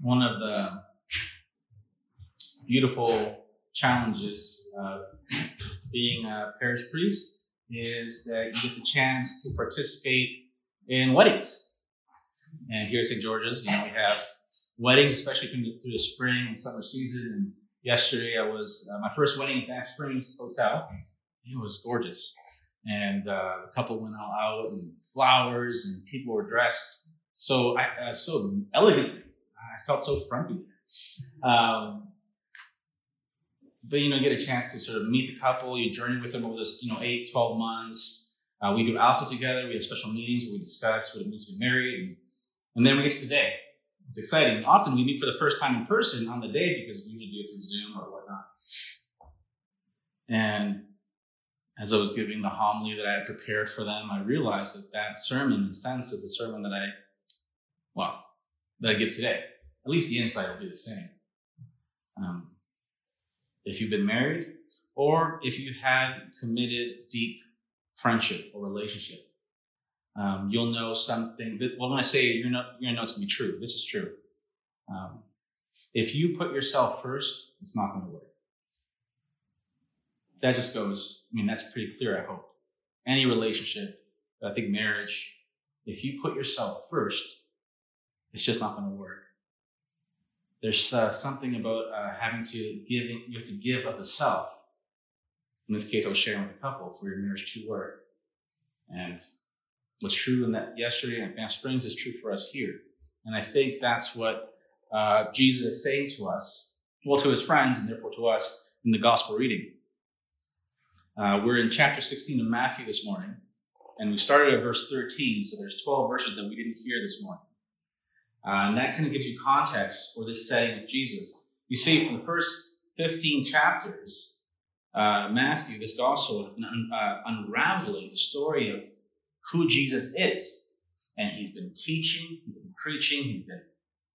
one of the beautiful challenges of being a parish priest is that you get the chance to participate in weddings. And here at St. George's, you know, we have weddings, especially through the, spring and summer season. And yesterday I was uh, my first wedding at Banff Springs Hotel. It was gorgeous. And uh, the couple went all out and flowers and people were dressed so uh, so elegantly. I felt so frumpy. Um, but you know, get a chance to sort of meet the couple. You journey with them over this, you know, eight, 12 months. Uh, we do alpha together. We have special meetings where we discuss what it means to be married, and, and then we get to the day. It's exciting. Often we meet for the first time in person on the day because we usually do it through Zoom or whatnot. And as I was giving the homily that I had prepared for them, I realized that that sermon, in a sense, is the sermon that I, well, that I give today. At least the insight will be the same. Um, if you've been married, or if you had committed deep friendship or relationship, um, you'll know something. That, well, when I say you're, not, you're gonna know it's gonna be true. This is true. Um, if you put yourself first, it's not gonna work. That just goes. I mean, that's pretty clear. I hope. Any relationship, I think marriage, if you put yourself first, it's just not going to work. There's uh, something about uh, having to give, you have to give of the self. In this case, I was sharing with a couple for your marriage to work. And what's true in that yesterday in Banff Springs is true for us here. And I think that's what uh, Jesus is saying to us, well, to his friends, and therefore to us in the gospel reading. Uh, we're in chapter 16 of Matthew this morning, and we started at verse 13, so there's 12 verses that we didn't hear this morning. Uh, and that kind of gives you context for this setting of Jesus. You see, from the first 15 chapters, uh, Matthew, this gospel, uh, unraveling the story of who Jesus is. And he's been teaching, he's been preaching, he's been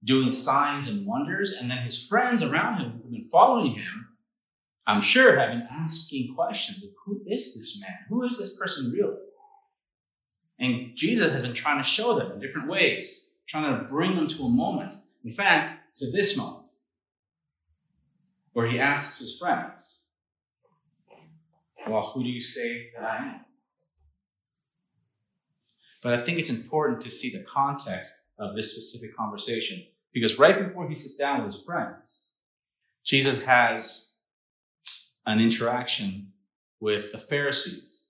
doing signs and wonders, and then his friends around him who've been following him, I'm sure, have been asking questions of who is this man? Who is this person really? And Jesus has been trying to show them in different ways trying to bring them to a moment, in fact, to this moment, where he asks his friends, Well, who do you say that I am? But I think it's important to see the context of this specific conversation because right before he sits down with his friends, Jesus has an interaction with the Pharisees.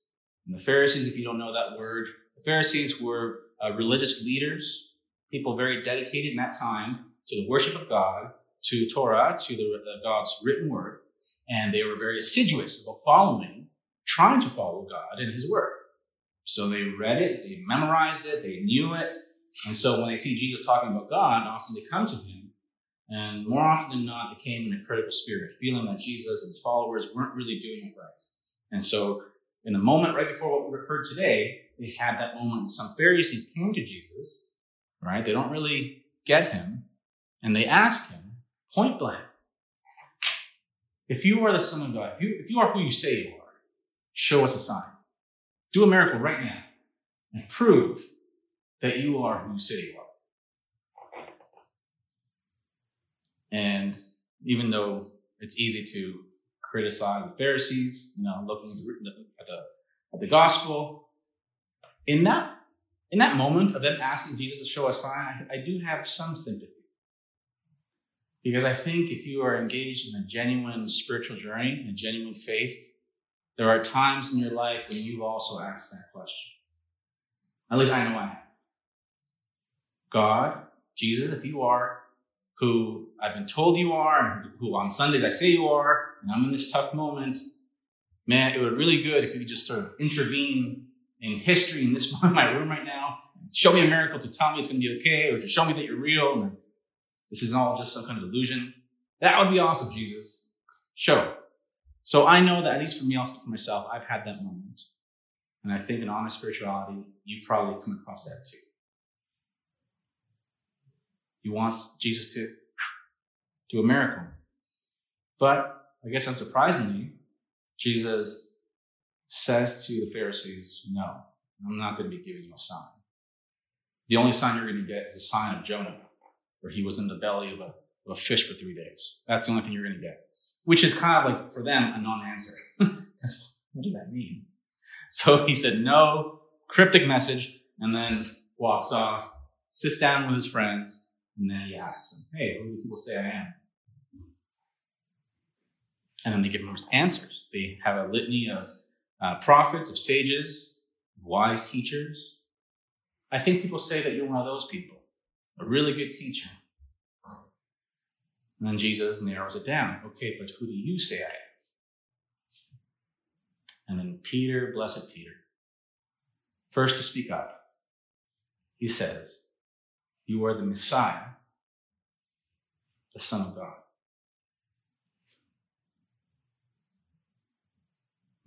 And the Pharisees, if you don't know that word, the Pharisees were uh, religious leaders people very dedicated in that time to the worship of God, to Torah, to the, God's written word, and they were very assiduous about following, trying to follow God and His word. So they read it, they memorized it, they knew it, and so when they see Jesus talking about God, often they come to Him, and more often than not, they came in a critical spirit, feeling that Jesus and His followers weren't really doing it right. And so, in the moment right before what we heard today, they had that moment. Some Pharisees came to Jesus right? They don't really get him. And they ask him point blank if you are the Son of God, if you, if you are who you say you are, show us a sign. Do a miracle right now and prove that you are who you say you are. And even though it's easy to criticize the Pharisees, you know, looking at the, at the gospel, in that in that moment of them asking Jesus to show a sign, I, I do have some sympathy. Because I think if you are engaged in a genuine spiritual journey, a genuine faith, there are times in your life when you've also asked that question. At least I know I have. God, Jesus, if you are who I've been told you are, and who on Sundays I say you are, and I'm in this tough moment, man, it would be really good if you could just sort of intervene in history in this my room right now. Show me a miracle to tell me it's going to be okay, or to show me that you're real, and this is all just some kind of illusion. That would be awesome, Jesus. Show. So I know that at least for me, I'll speak for myself. I've had that moment, and I think in honest spirituality, you probably come across that too. You want Jesus to do a miracle, but I guess unsurprisingly, Jesus says to the Pharisees, No, I'm not going to be giving you a sign. The only sign you're going to get is a sign of Jonah, where he was in the belly of a, of a fish for three days. That's the only thing you're going to get, which is kind of like for them a non answer. what does that mean? So he said, no, cryptic message, and then walks off, sits down with his friends, and then he asks them, hey, who do people say I am? And then they give him answers. They have a litany of uh, prophets, of sages, wise teachers. I think people say that you're one of those people, a really good teacher. And then Jesus narrows it down. Okay, but who do you say I am? And then Peter, blessed Peter, first to speak up, he says, You are the Messiah, the Son of God.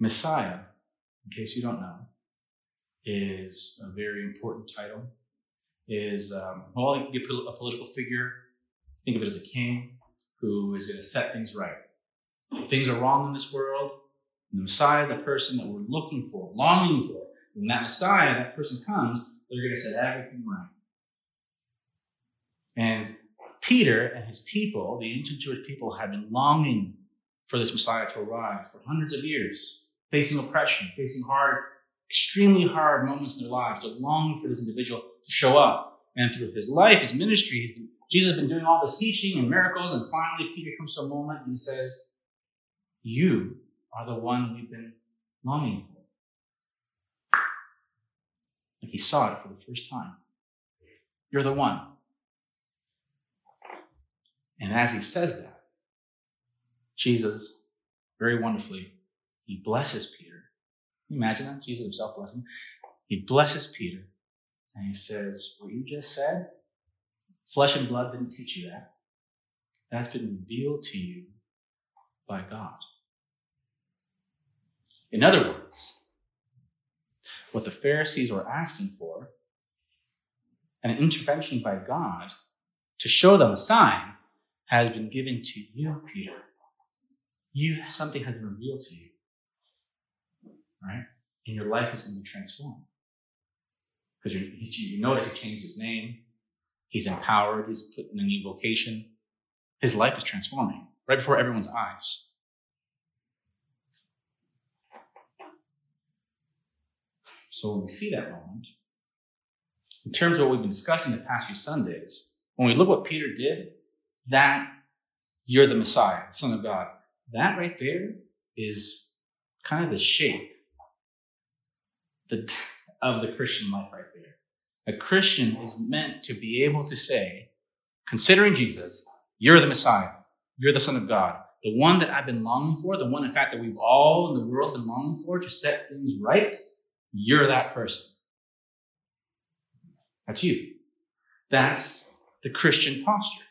Messiah, in case you don't know, is a very important title. Is um, well, you get a political figure. Think of it as a king who is going to set things right. If things are wrong in this world, the Messiah is the person that we're looking for, longing for. When that Messiah, that person comes, they're going to set everything right. And Peter and his people, the ancient Jewish people, had been longing for this Messiah to arrive for hundreds of years, facing oppression, facing hard, extremely hard moments in their lives. They're longing for this individual to show up. And through his life, his ministry, been, Jesus has been doing all this teaching and miracles. And finally, Peter comes to a moment and he says, You are the one we've been longing for. Like he saw it for the first time. You're the one. And as he says that, Jesus, very wonderfully, he blesses Peter. Can you imagine that? Jesus himself blessing. He blesses Peter and he says, What you just said, flesh and blood didn't teach you that. That's been revealed to you by God. In other words, what the Pharisees were asking for, an intervention by God to show them a sign, has been given to you, Peter. You something has been revealed to you. Right? And your life is going to be transformed. Because you, you notice he changed his name. He's empowered. He's put in a new vocation. His life is transforming right before everyone's eyes. So when we see that moment, in terms of what we've been discussing the past few Sundays, when we look what Peter did, that you're the Messiah, the Son of God, that right there is kind of the shape the, of the Christian life right there. A Christian is meant to be able to say, considering Jesus, you're the Messiah, you're the Son of God, the one that I've been longing for, the one, in fact, that we've all in the world been longing for to set things right you're that person. That's you. That's the Christian posture.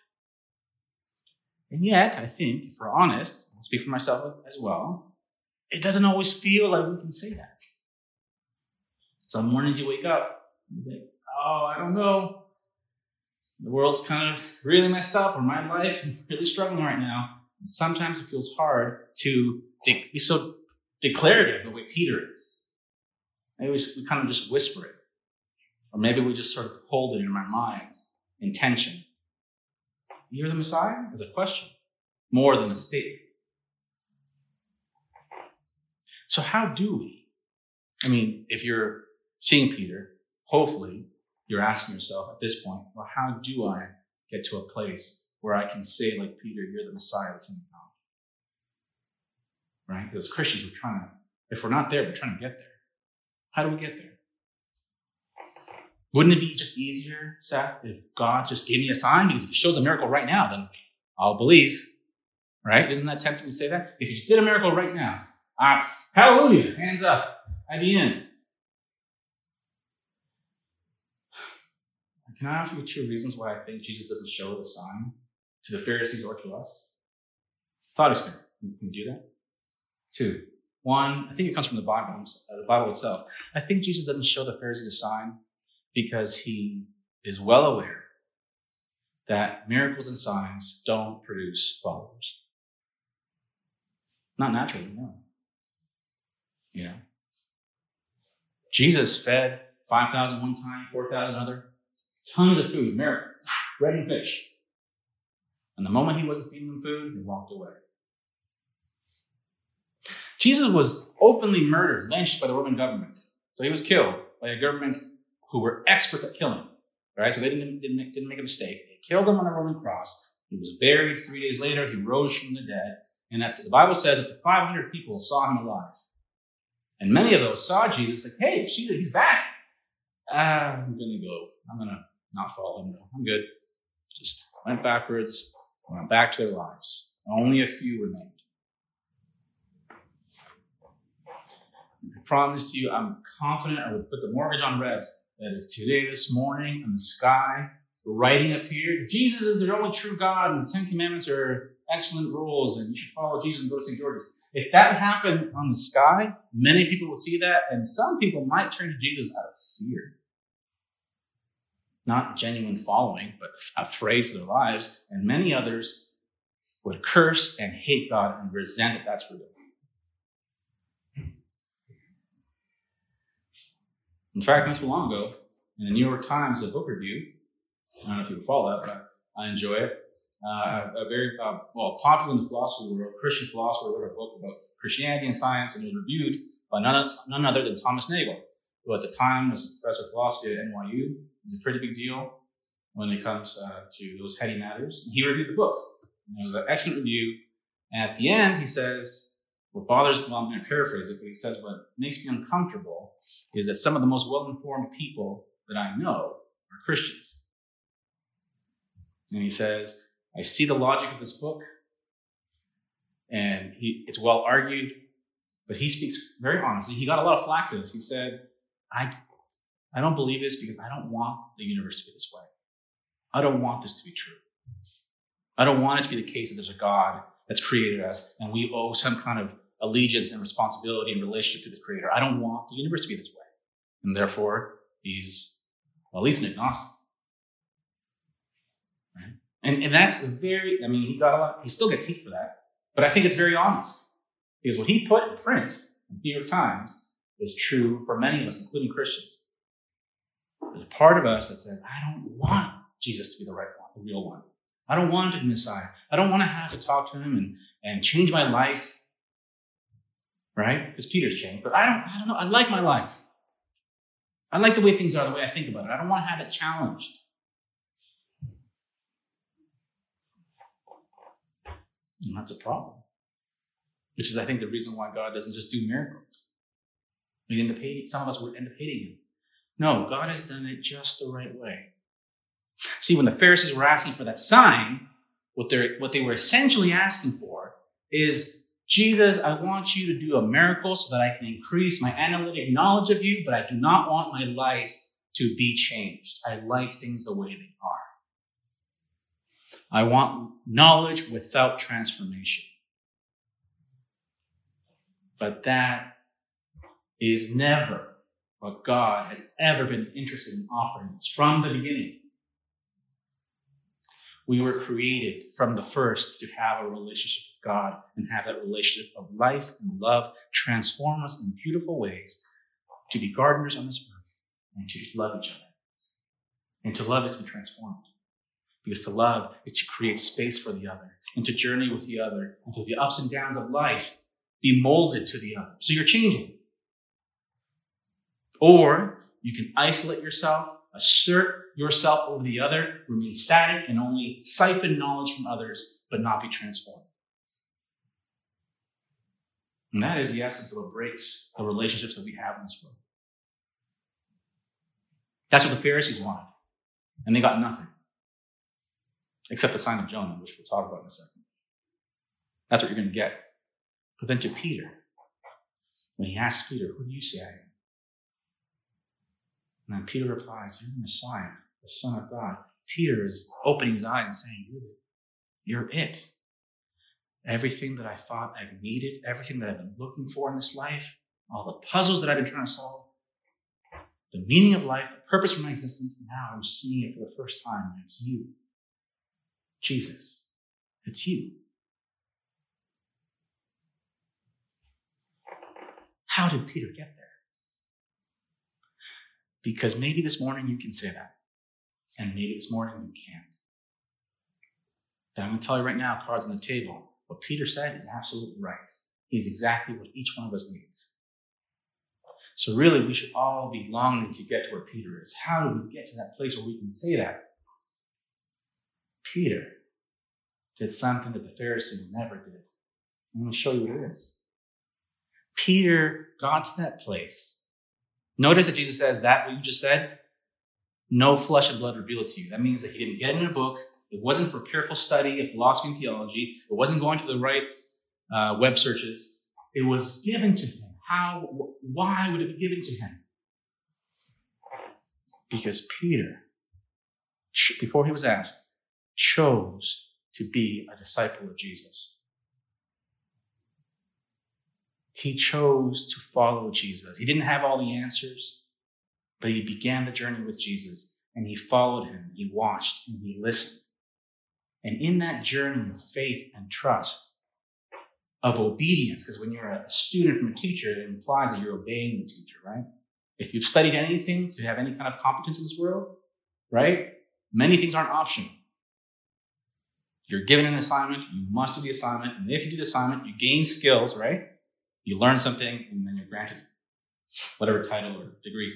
And yet, I think, if we're honest, I'll speak for myself as well, it doesn't always feel like we can say that. Some mornings you wake up, you think, oh, I don't know. The world's kind of really messed up, or my life, I'm really struggling right now. Sometimes it feels hard to de- be so declarative the way Peter is. Maybe we, we kind of just whisper it. Or maybe we just sort of hold it in our minds in tension. You're the Messiah? Is a question, more than a statement. So, how do we? I mean, if you're seeing Peter, hopefully you're asking yourself at this point, well, how do I get to a place where I can say, like Peter, you're the Messiah that's in the God? Right? Because Christians, we're trying to, if we're not there, we're trying to get there. How do we get there? Wouldn't it be just easier, Seth, if God just gave me a sign? Because if He shows a miracle right now, then I'll believe. Right? Isn't that tempting to say that? If He just did a miracle right now, uh, hallelujah, hands up, I'd be in. Can I offer you two reasons why I think Jesus doesn't show the sign to the Pharisees or to us? Thought experiment. Can you do that? Two, one, I think it comes from the Bible, uh, the Bible itself. I think Jesus doesn't show the Pharisees a sign because he is well aware that miracles and signs don't produce followers. Not naturally, no. You know, Jesus fed 5,000 one time, 4,000 other, tons of food, miracle, bread and fish. And the moment he wasn't feeding them food, they walked away. Jesus was openly murdered, lynched by the Roman government. So he was killed by a government who were expert at killing. Right? So they didn't, didn't, make, didn't make a mistake. They killed him on a Roman cross. He was buried. Three days later, he rose from the dead. And that, the Bible says up to 500 people saw him alive. And many of those saw Jesus, like, hey, it's Jesus, he's back. Ah, I'm going to go. I'm going to not follow him. I'm good. Just went backwards, went back to their lives. Only a few remained. I promise you, I'm confident I would put the mortgage on red that if today, this morning, in the sky, the writing appeared, Jesus is the only true God, and the Ten Commandments are excellent rules, and you should follow Jesus and go to St. George's. If that happened on the sky, many people would see that, and some people might turn to Jesus out of fear. Not genuine following, but afraid for their lives, and many others would curse and hate God and resent that that's real. In fact, not too long ago, in the New York Times, a book review, I don't know if you would follow that, but I enjoy it. Uh, a very uh, well popular in the philosophy world, Christian philosopher wrote a book about Christianity and science, and it was reviewed by none, none other than Thomas Nagel, who at the time was a professor of philosophy at NYU. It's a pretty big deal when it comes uh, to those heady matters. And he reviewed the book. And it was an excellent review. And at the end, he says, what bothers, well, I'm going to paraphrase it, but he says, what makes me uncomfortable is that some of the most well informed people that I know are Christians. And he says, I see the logic of this book, and he, it's well argued, but he speaks very honestly. He got a lot of flack for this. He said, I, I don't believe this because I don't want the universe to be this way. I don't want this to be true. I don't want it to be the case that there's a God that's created us and we owe some kind of allegiance and responsibility and relationship to the creator. I don't want the universe to be this way. And therefore, he's well, at least an agnostic. And, and that's very, I mean, he got a lot, he still gets heat for that, but I think it's very honest. Because what he put in print in the New York Times is true for many of us, including Christians. There's a part of us that said, I don't want Jesus to be the right one, the real one. I don't want be Messiah. I don't want to have to talk to him and, and change my life right? Because Peter's changed. But I don't, I don't know. I like my life. I like the way things are, the way I think about it. I don't want to have it challenged. And that's a problem. Which is, I think, the reason why God doesn't just do miracles. We end up hating, some of us would end up hating him. No, God has done it just the right way. See, when the Pharisees were asking for that sign, what, they what they were essentially asking for is Jesus, I want you to do a miracle so that I can increase my analytic knowledge of you, but I do not want my life to be changed. I like things the way they are. I want knowledge without transformation. But that is never what God has ever been interested in offering us from the beginning. We were created from the first to have a relationship with God and have that relationship of life and love transform us in beautiful ways to be gardeners on this earth and to love each other. And to love is to be transformed. Because to love is to create space for the other and to journey with the other and through the ups and downs of life be molded to the other. So you're changing. Or you can isolate yourself assert yourself over the other, remain static, and only siphon knowledge from others, but not be transformed. And that is the essence of what breaks the relationships that we have in this world. That's what the Pharisees wanted. And they got nothing. Except the sign of Jonah, which we'll talk about in a second. That's what you're going to get. But then to Peter, when he asks Peter, Who do you say I am? And then Peter replies, You're the Messiah, the Son of God. Peter is opening his eyes and saying, You're it. Everything that I thought I've needed, everything that I've been looking for in this life, all the puzzles that I've been trying to solve, the meaning of life, the purpose for my existence, now I'm seeing it for the first time. And it's you. Jesus. It's you. How did Peter get there? Because maybe this morning you can say that, and maybe this morning you can't. But I'm going to tell you right now, cards on the table, what Peter said is absolutely right. He's exactly what each one of us needs. So really, we should all be longing to get to where Peter is. How do we get to that place where we can say that? Peter did something that the Pharisees never did. I'm going to show you what it is. Peter got to that place. Notice that Jesus says that what you just said, no flesh and blood revealed to you. That means that he didn't get it in a book. It wasn't for careful study of philosophy and theology. It wasn't going to the right uh, web searches. It was given to him. How, why would it be given to him? Because Peter, before he was asked, chose to be a disciple of Jesus. He chose to follow Jesus. He didn't have all the answers, but he began the journey with Jesus and he followed him. He watched and he listened. And in that journey of faith and trust, of obedience, because when you're a student from a teacher, it implies that you're obeying the teacher, right? If you've studied anything to have any kind of competence in this world, right? Many things aren't optional. You're given an assignment, you must do the assignment, and if you do the assignment, you gain skills, right? You learn something, and then you're granted whatever title or degree.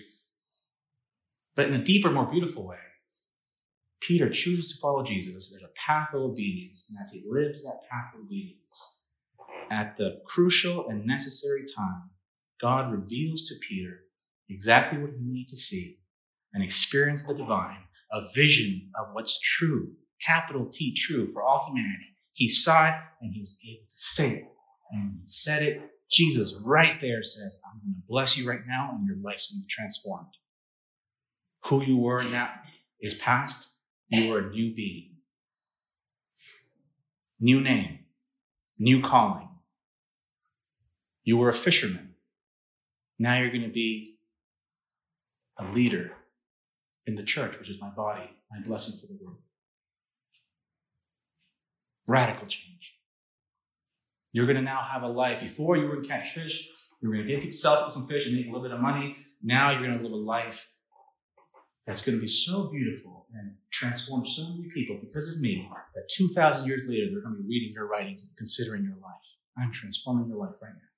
But in a deeper, more beautiful way, Peter chooses to follow Jesus. There's a path of obedience, and as he lives that path of obedience, at the crucial and necessary time, God reveals to Peter exactly what he needs to see an experience of the divine, a vision of what's true, capital T, true for all humanity. He saw it and he was able to say it. And he said it. Jesus right there says, I'm going to bless you right now and your life's going to be transformed. Who you were now is past. You are a new being. New name, new calling, you were a fisherman. Now you're going to be a leader in the church, which is my body, my blessing for the world. Radical change. You're going to now have a life. Before you were going to catch fish, you were going to give yourself some fish and make a little bit of money. Now you're going to live a life that's going to be so beautiful and transform so many people because of me that 2,000 years later, they're going to be reading your writings and considering your life. I'm transforming your life right now.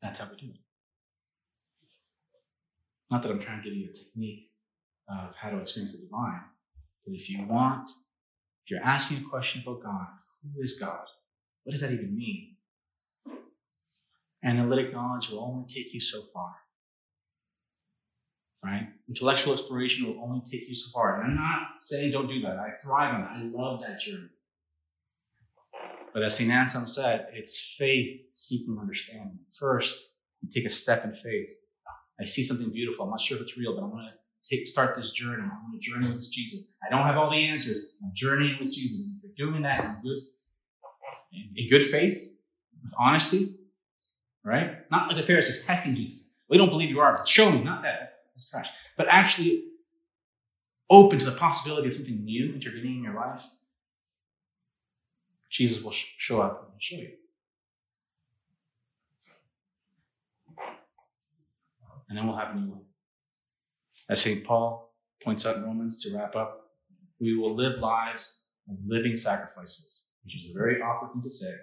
That's how we do it. Not that I'm trying to give you a technique of how to experience the divine, but if you want, if you're asking a question about God, who is God? What does that even mean? Analytic knowledge will only take you so far. Right? Intellectual exploration will only take you so far. And I'm not saying don't do that. I thrive on it. I love that journey. But as St. Anselm said, it's faith seeking understanding. First, you take a step in faith. I see something beautiful. I'm not sure if it's real, but I'm going to take start this journey. I'm going to journey with Jesus. I don't have all the answers. I'm journeying with Jesus. And if you're doing that in good, in good faith, with honesty, right? Not like the Pharisees testing Jesus. We don't believe you are. Show me. Not that. That's, that's trash. But actually open to the possibility of something new intervening in your life Jesus will show up and show you. And then we'll have a new one. As St. Paul points out in Romans to wrap up, we will live lives of living sacrifices, which is a very awkward thing to say.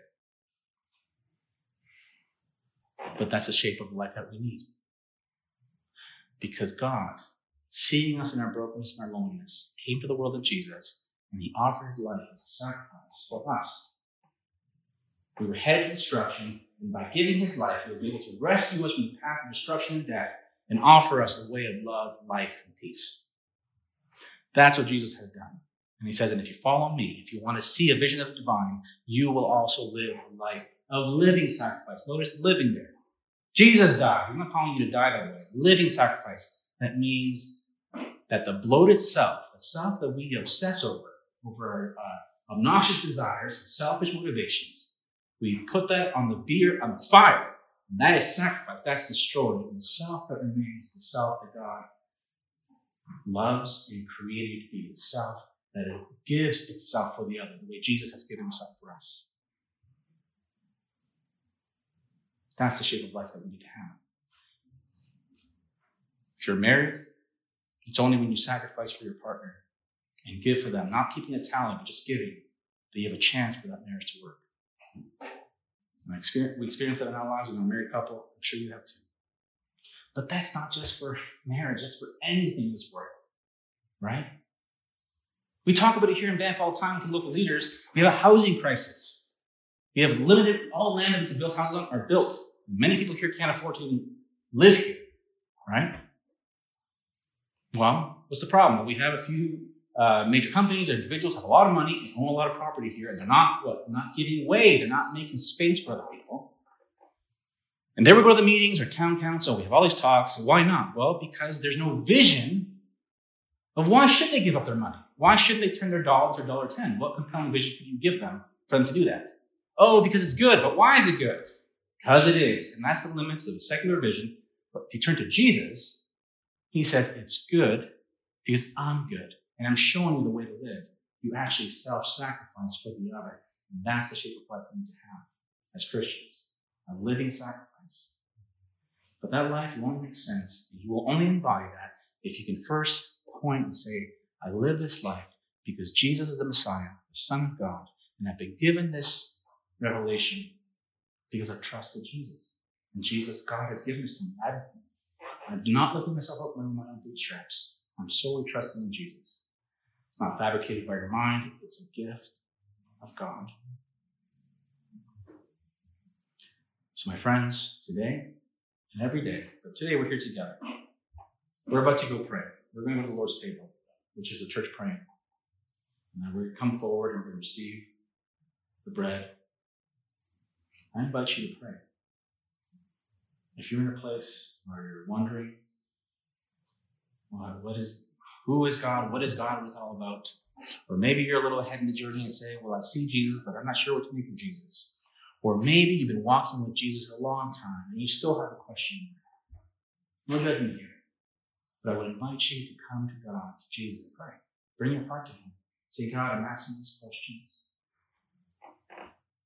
But that's the shape of the life that we need. Because God, seeing us in our brokenness and our loneliness, came to the world of Jesus and he offered his life as a sacrifice for us. We were headed to destruction, and by giving his life, he was able to rescue us from the path of destruction and death and offer us a way of love, life, and peace. That's what Jesus has done. And he says, and if you follow me, if you want to see a vision of the divine, you will also live a life of living sacrifice. Notice living there. Jesus died. I'm not calling you to die that way. Living sacrifice. That means that the bloated self, the self that we obsess over, over our uh, obnoxious desires and selfish motivations. We put that on the beer, on the fire. And that is sacrifice. That's destroyed. And the self that remains the self that God loves and created to be the self that it gives itself for the other, the way Jesus has given himself for us. That's the shape of life that we need to have. If you're married, it's only when you sacrifice for your partner and give for them, not keeping a tally, but just giving, that you have a chance for that marriage to work. Experience, we experience that in our lives as a married couple. I'm sure you have too. But that's not just for marriage, that's for anything in this world, right? We talk about it here in Banff all the time with local leaders. We have a housing crisis. We have limited, all land that we can build houses on are built. Many people here can't afford to even live here, right? Well, what's the problem? we have a few uh, major companies or individuals have a lot of money and own a lot of property here, and they're not what? Not giving way. They're not making space for other people. And there we go to the meetings or town council. We have all these talks. Why not? Well, because there's no vision of why should they give up their money. Why should they turn their dollar to a dollar ten? What compelling vision could you give them for them to do that? Oh, because it's good. But why is it good? Because it is. And that's the limits of the secular vision. But if you turn to Jesus, he says it's good because I'm good. And I'm showing you the way to live. You actually self-sacrifice for the other. And that's the shape of life we need to have as Christians. A living sacrifice. But that life will only make sense. and You will only embody that if you can first point and say, I live this life because Jesus is the Messiah, the Son of God, and I've been given this revelation because I've trusted Jesus. And Jesus, God has given us to me. I'm not lifting myself up my own bootstraps. I'm solely trusting in Jesus. It's not fabricated by your mind, it's a gift of God. So, my friends, today and every day, but today we're here together. We're about to go pray. We're going to the Lord's table, which is a church praying. And then we're going to come forward and we're going to receive the bread. I invite you to pray. If you're in a place where you're wondering, well, what is, who is God? What is God? What's all about? Or maybe you're a little ahead in the journey and say, well, I see Jesus, but I'm not sure what to make of Jesus. Or maybe you've been walking with Jesus a long time and you still have a question. No judgment here. But I would invite you to come to God, to Jesus, pray. Bring your heart to Him. Say, God, I'm asking these questions.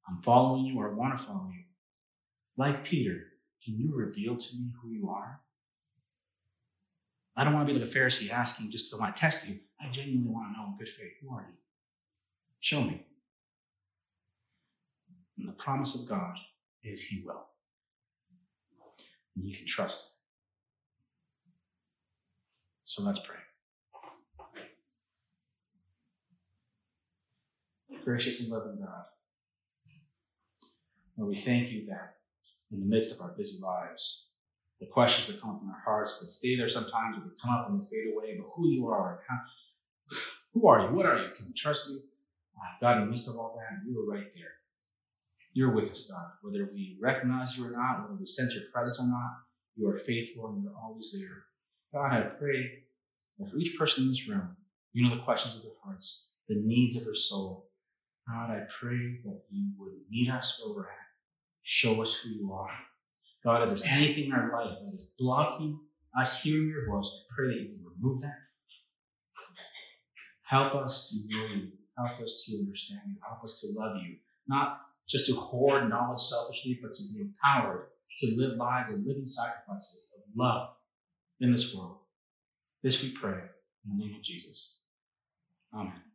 I'm following you or I want to follow you. Like Peter, can you reveal to me who you are? I don't want to be like a Pharisee asking just because I want to test you. I genuinely want to know in good faith who are you? Show me. And the promise of God is He will. And you can trust Him. So let's pray. Gracious and loving God, Lord, we thank you that in the midst of our busy lives. The questions that come up in our hearts that stay there sometimes, or they come up and they fade away, but who you are, how, who are you? What are you? Can you trust you? Uh, God, in the midst of all that, you are right there. You're with us, God. Whether we recognize you or not, whether we sense your presence or not, you are faithful and you're always there. God, I pray that for each person in this room, you know the questions of their hearts, the needs of their soul. God, I pray that you would meet us where we're at Show us who you are. God, if there's anything in our life that is blocking us hearing your voice, I pray that you can remove that. Help us to know you. Help us to understand you. Help us to love you. Not just to hoard knowledge selfishly, but to be empowered to live lives of living sacrifices of love in this world. This we pray in the name of Jesus. Amen.